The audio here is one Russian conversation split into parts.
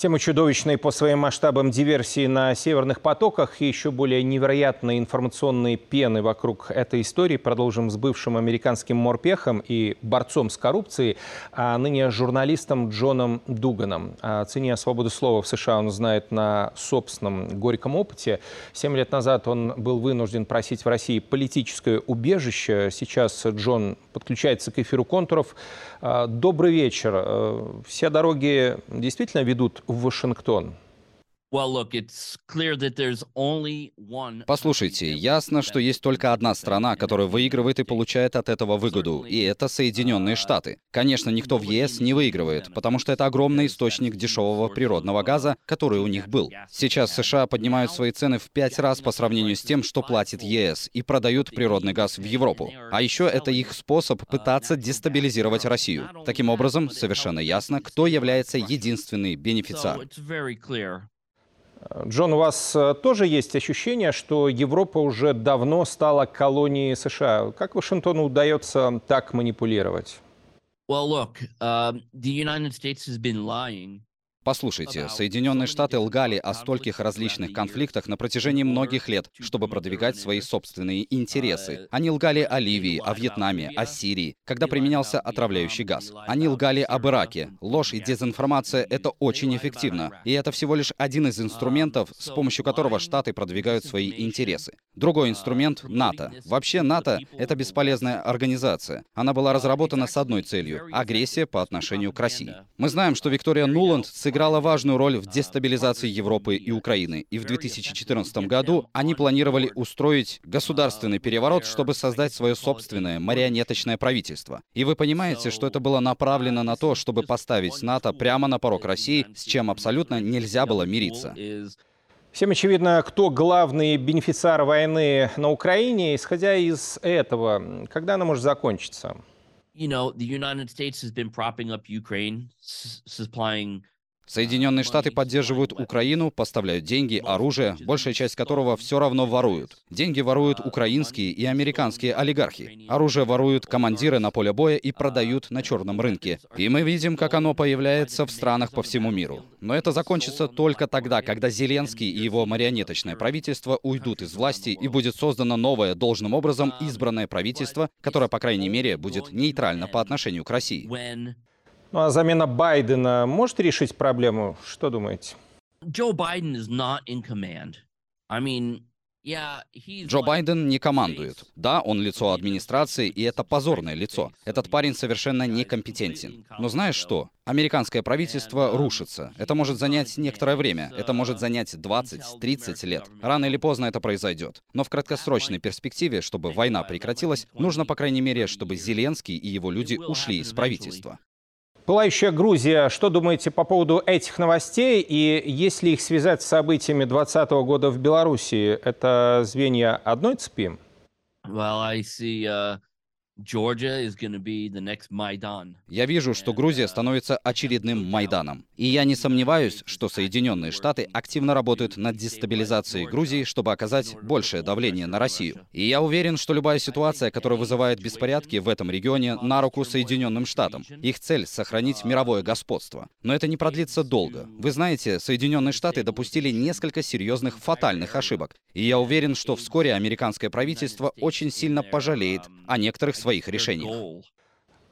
Тема чудовищной по своим масштабам диверсии на северных потоках и еще более невероятной информационной пены вокруг этой истории продолжим с бывшим американским морпехом и борцом с коррупцией, а ныне журналистом Джоном Дуганом. О цене свободы слова в США он знает на собственном горьком опыте. Семь лет назад он был вынужден просить в России политическое убежище. Сейчас Джон подключается к эфиру контуров. Добрый вечер. Все дороги действительно ведут в Вашингтон? Послушайте, ясно, что есть только одна страна, которая выигрывает и получает от этого выгоду, и это Соединенные Штаты. Конечно, никто в ЕС не выигрывает, потому что это огромный источник дешевого природного газа, который у них был. Сейчас США поднимают свои цены в пять раз по сравнению с тем, что платит ЕС, и продают природный газ в Европу. А еще это их способ пытаться дестабилизировать Россию. Таким образом, совершенно ясно, кто является единственный бенефициар. Джон, у вас э, тоже есть ощущение, что Европа уже давно стала колонией США. Как Вашингтону удается так манипулировать? Well, look, uh, the United States has been lying Послушайте, Соединенные Штаты лгали о стольких различных конфликтах на протяжении многих лет, чтобы продвигать свои собственные интересы. Они лгали о Ливии, о Вьетнаме, о Сирии, когда применялся отравляющий газ. Они лгали об Ираке. Ложь и дезинформация — это очень эффективно. И это всего лишь один из инструментов, с помощью которого Штаты продвигают свои интересы. Другой инструмент — НАТО. Вообще НАТО — это бесполезная организация. Она была разработана с одной целью — агрессия по отношению к России. Мы знаем, что Виктория Нуланд сыграла важную роль в дестабилизации Европы и Украины, и в 2014 году они планировали устроить государственный переворот, чтобы создать свое собственное марионеточное правительство. И вы понимаете, что это было направлено на то, чтобы поставить НАТО прямо на порог России, с чем абсолютно нельзя было мириться. Всем очевидно, кто главный бенефициар войны на Украине. Исходя из этого, когда она может закончиться? You know, the United States has been propping up Ukraine, supplying Соединенные Штаты поддерживают Украину, поставляют деньги, оружие, большая часть которого все равно воруют. Деньги воруют украинские и американские олигархи. Оружие воруют командиры на поле боя и продают на черном рынке. И мы видим, как оно появляется в странах по всему миру. Но это закончится только тогда, когда Зеленский и его марионеточное правительство уйдут из власти и будет создано новое, должным образом избранное правительство, которое, по крайней мере, будет нейтрально по отношению к России. Ну а замена Байдена может решить проблему? Что думаете? Джо Байден Джо Байден не командует. Да, он лицо администрации, и это позорное лицо. Этот парень совершенно некомпетентен. Но знаешь что? Американское правительство рушится. Это может занять некоторое время. Это может занять 20-30 лет. Рано или поздно это произойдет. Но в краткосрочной перспективе, чтобы война прекратилась, нужно, по крайней мере, чтобы Зеленский и его люди ушли из правительства. Пылающая Грузия. Что думаете по поводу этих новостей? И если их связать с событиями 2020 года в Беларуси, это звенья одной цепи? Well, I see, uh... Я вижу, что Грузия становится очередным Майданом. И я не сомневаюсь, что Соединенные Штаты активно работают над дестабилизацией Грузии, чтобы оказать большее давление на Россию. И я уверен, что любая ситуация, которая вызывает беспорядки в этом регионе, на руку Соединенным Штатам. Их цель — сохранить мировое господство. Но это не продлится долго. Вы знаете, Соединенные Штаты допустили несколько серьезных фатальных ошибок. И я уверен, что вскоре американское правительство очень сильно пожалеет о некоторых своих своих решениях.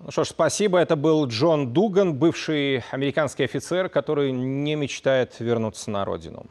Ну что ж, спасибо. Это был Джон Дуган, бывший американский офицер, который не мечтает вернуться на родину.